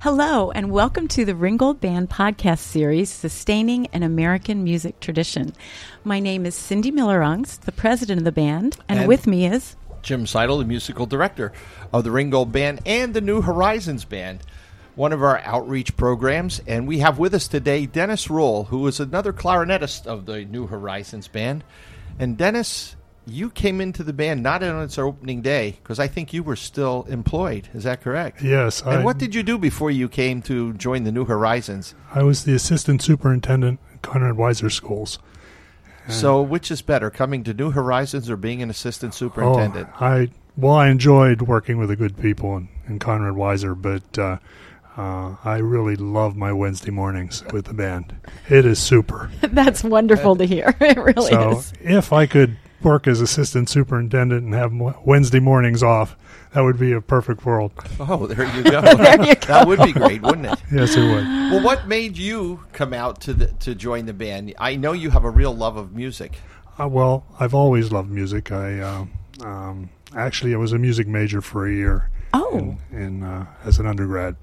Hello, and welcome to the Ringgold Band podcast series, Sustaining an American Music Tradition. My name is Cindy Miller the president of the band, and, And- with me is Jim Seidel, the musical director of the Ringgold Band and the New Horizons Band, one of our outreach programs. And we have with us today Dennis Roll, who is another clarinetist of the New Horizons Band. And Dennis, you came into the band not on its opening day, because I think you were still employed. Is that correct? Yes. And I, what did you do before you came to join the New Horizons? I was the assistant superintendent at Conrad Weiser Schools. So, which is better, coming to New Horizons or being an assistant superintendent? Oh, I well, I enjoyed working with the good people in, in Conrad Weiser, but uh, uh, I really love my Wednesday mornings with the band. It is super. that's wonderful to hear. It really so is. if I could work as assistant superintendent and have Wednesday mornings off, that would be a perfect world. Oh, there you go. There you That would be great, wouldn't it? Yes, it would. Well, what made you come out to the, to join the band? I know you have a real love of music. Uh, well, I've always loved music. I um, um, actually I was a music major for a year. Oh. in, in uh, as an undergrad,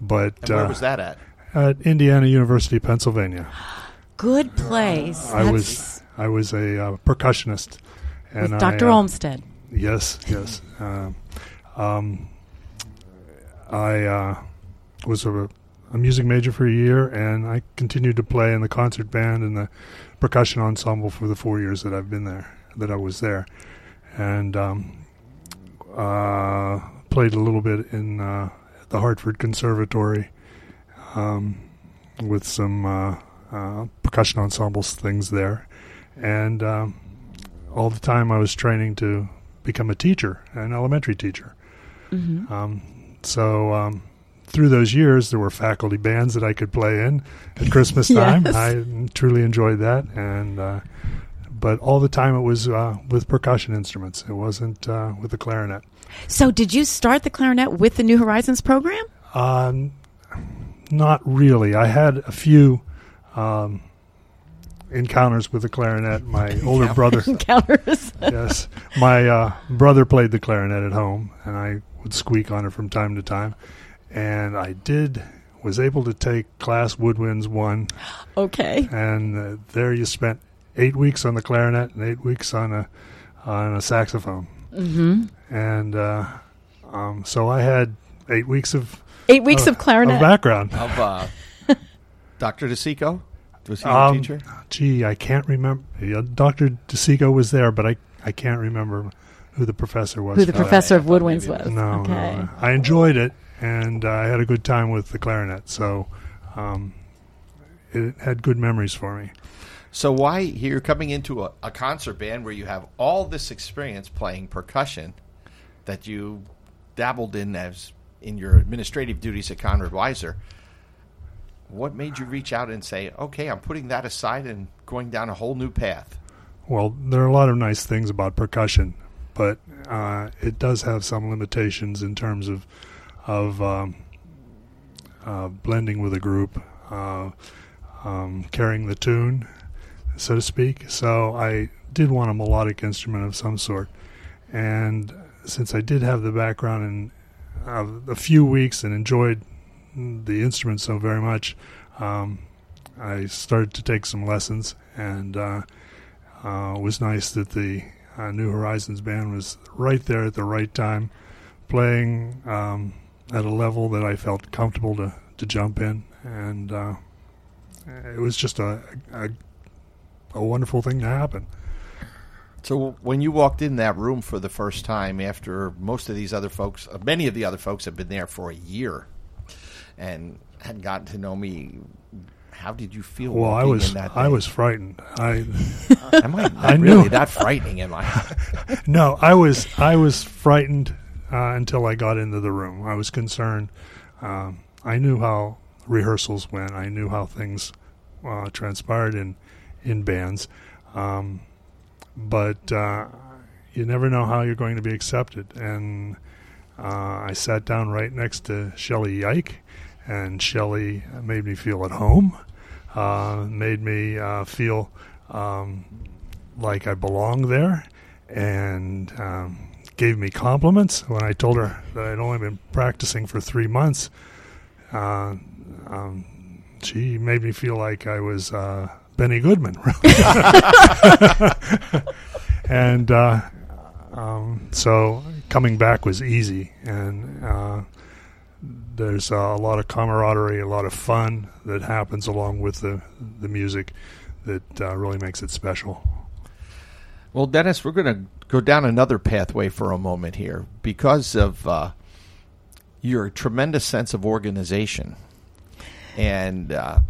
but And where uh, was that at? at Indiana University, Pennsylvania. Good place. I That's was I was a uh, percussionist, and with Dr. I, uh, Olmsted. Yes, yes. Uh, um, I uh, was a, a music major for a year, and I continued to play in the concert band and the percussion ensemble for the four years that I've been there, that I was there, and um, uh, played a little bit in uh, the Hartford Conservatory um, with some uh, uh, percussion ensembles things there, and. Um, all the time I was training to become a teacher, an elementary teacher. hmm Um, so um, through those years, there were faculty bands that I could play in at Christmas time. Yes. I truly enjoyed that, and uh, but all the time it was uh, with percussion instruments. It wasn't uh, with the clarinet. So, did you start the clarinet with the New Horizons program? Um, not really. I had a few. Um, encounters with the clarinet my older brother Encounters. yes. My uh, brother played the clarinet at home, and I would squeak on it from time to time. And I did was able to take class woodwinds one, okay. and uh, there you spent eight weeks on the clarinet and eight weeks on a on a saxophone, Mm-hmm. and uh, um, so I had eight weeks of, Eight weeks of, of clarinet. of background. Of uh, Dr. DeSico? Was he your Um, teacher? Gee, I can't remember. Doctor DeSico was there, but I I can't remember who the professor was. who the for that. professor of woodwinds was. No, okay. no. I enjoyed it, and uh, I had a good time with the clarinet. So, um, it had good memories for me. So why you're coming into a, a concert band where you have all this experience playing percussion that you dabbled in as in your administrative duties at Conrad Weiser? What made you reach out and say, "Okay, I'm putting that aside and going down a whole new path"? Well, there are a lot of nice things about percussion, but uh, it does have some limitations in terms of of um, uh, blending with a group, uh, um, carrying the tune, so to speak. So I did want a melodic instrument of some sort, and since I did have the background in uh, a few weeks and enjoyed the instrument so very much, um, I started to take some lessons and. Uh, uh, it was nice that the uh, New Horizons band was right there at the right time, playing um, at a level that I felt comfortable to, to jump in, and uh, it was just a, a a wonderful thing to happen. So when you walked in that room for the first time, after most of these other folks, uh, many of the other folks have been there for a year, and had gotten to know me, how did you feel? Well, I was in that I was frightened. I Am I, not I really knew- that frightening? Am I? no, I was I was frightened uh, until I got into the room. I was concerned. Um, I knew how rehearsals went. I knew how things uh, transpired in in bands, um, but uh, you never know how you're going to be accepted. And uh, I sat down right next to Shelley Yike, and Shelley made me feel at home. Uh, made me uh, feel um, like I belonged there, and um, gave me compliments when I told her that I'd only been practicing for three months. uh, um, she made me feel like I was uh, Benny Goodman, and uh, um, so coming back was easy, and uh, there's a lot of camaraderie, a lot of fun that happens along with the the music that uh, really makes it special. Well, Dennis, we're going to go down another pathway for a moment here because of uh, your tremendous sense of organization and uh,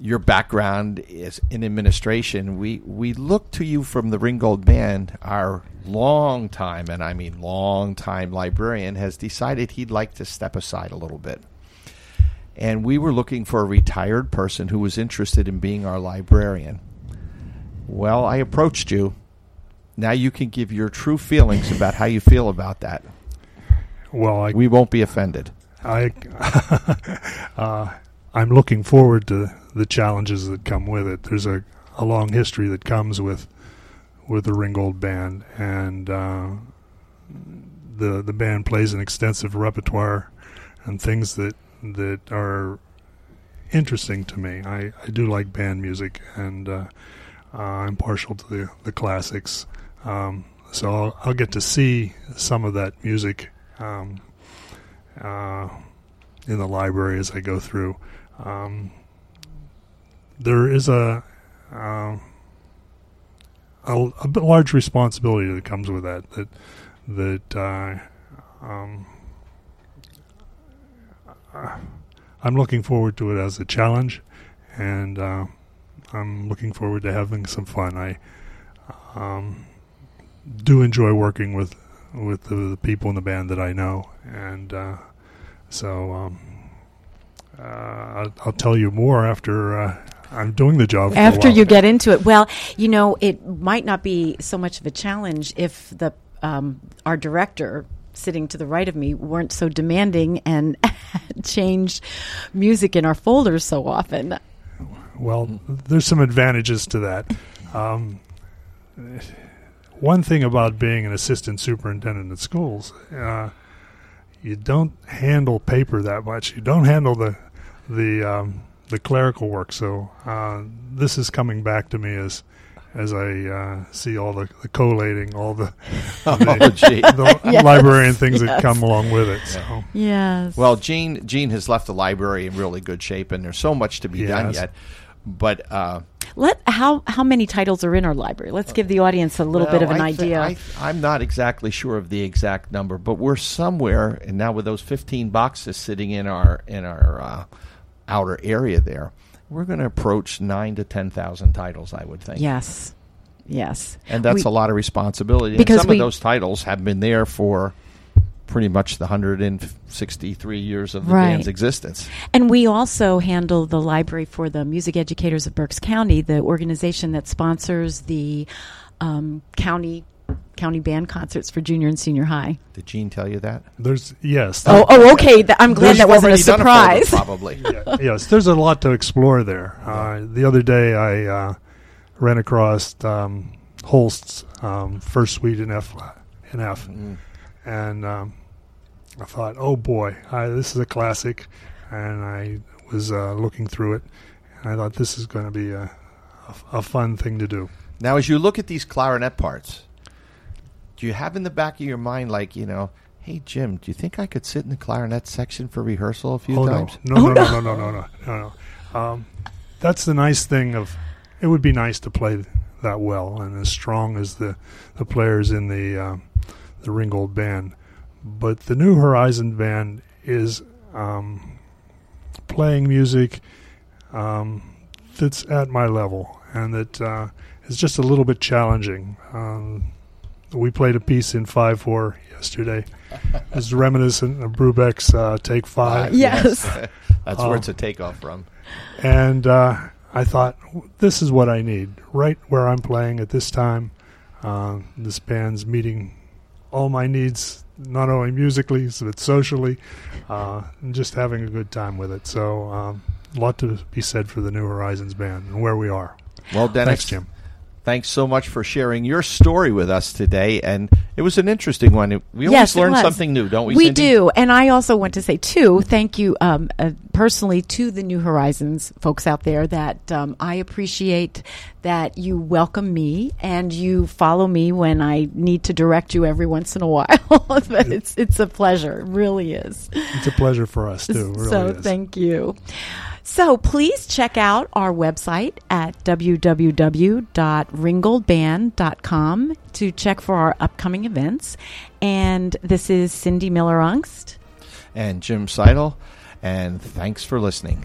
your background is in administration. We we look to you from the Ringgold Band. Our long time, and I mean long time librarian, has decided he'd like to step aside a little bit. And we were looking for a retired person who was interested in being our librarian. Well, I approached you now you can give your true feelings about how you feel about that. Well, I, we won't be offended. I, uh, I'm looking forward to the challenges that come with it. There's a, a long history that comes with with the Ringgold Band, and uh, the the band plays an extensive repertoire and things that that are interesting to me. I, I do like band music, and uh, uh, I'm partial to the the classics. Um, so I'll, I'll, get to see some of that music um, uh, in the library as I go through. Um, there is a, uh, a, a large responsibility that comes with that. That that uh, um, I'm looking forward to it as a challenge, and uh, I'm looking forward to having some fun. I um, do enjoy working with with the, the, people in the band that I know, and uh, so um, uh, I'll, I'll, tell you more after uh, I'm doing the job. After you get into it, well, you know, it might not be so much of a challenge if the um, our director sitting to the right of me weren't so demanding and changed music in our folders so often. Well, there's some advantages to that. Um, one thing about being an assistant superintendent at schools, uh, you don't handle paper that much. You don't handle the the um, the clerical work. So uh, this is coming back to me as as I uh, see all the, the collating, all the, oh, the yes, librarian things yes. that come along with it. So. Yes. Well, Gene Gene has left the library in really good shape, and there's so much to be yes. done yet. But uh, let how how many titles are in our library? Let's give the audience a little well, bit of an I idea. Th- I, am not exactly sure of the exact number, but we're somewhere. And now with those 15 boxes sitting in our in our uh, outer area there, we're going to approach nine to 10,000 titles. I would think. Yes. Yes. And that's we, a lot of responsibility. Because and some we, of those titles have been there for pretty much the 163 years of the right. band's existence. And we also handle the library for the music educators of Berks County, the organization that sponsors the um, county county band concerts for junior and senior high. Did Gene tell you that? There's yes. Oh, oh, okay. I'm glad that wasn't a surprise. A probably. yeah, yes, there's a lot to explore there. Uh, the other day, I uh, ran across um, Holst's um, first suite in F in F, mm and um, I thought, oh boy, I, this is a classic, and I was uh, looking through it, and I thought this is going to be a, a, a fun thing to do. Now, as you look at these clarinet parts, do you have in the back of your mind, like you know, hey Jim, do you think I could sit in the clarinet section for rehearsal a few oh, times? No, no, oh, no, no, no, no, no, no, no. Um, that's the nice thing of. It would be nice to play that well and as strong as the the players in the um, the Ringgold band. But the New Horizon band is um, playing music um, that's at my level and that uh, is just a little bit challenging. Um, we played a piece in 5 4 yesterday. It's reminiscent of Brubeck's uh, Take Five. Yes. That's where it's a takeoff from. And uh, I thought, this is what I need. Right where I'm playing at this time, uh, this band's meeting all my needs, not only musically but socially, uh, and just having a good time with it. So, um, a lot to be said for the New Horizons band and where we are. Well, Dennis, thanks, Jim. Thanks so much for sharing your story with us today, and It was an interesting one. We Yes, always it learn something new, don't we? We Cindy? do, and I also want to say too, thank you um, uh, personally to the New Horizons folks out there. That um, I appreciate that you welcome me and you follow me when I need to direct you every once in a while. but it's it's a pleasure, it really is. It's a pleasure for us too. It really so is. thank you. So please check out our website at www.ringgoldband.com to check for our upcoming events. And this is Cindy Miller Ungst. And Jim Seidel. And thanks for listening.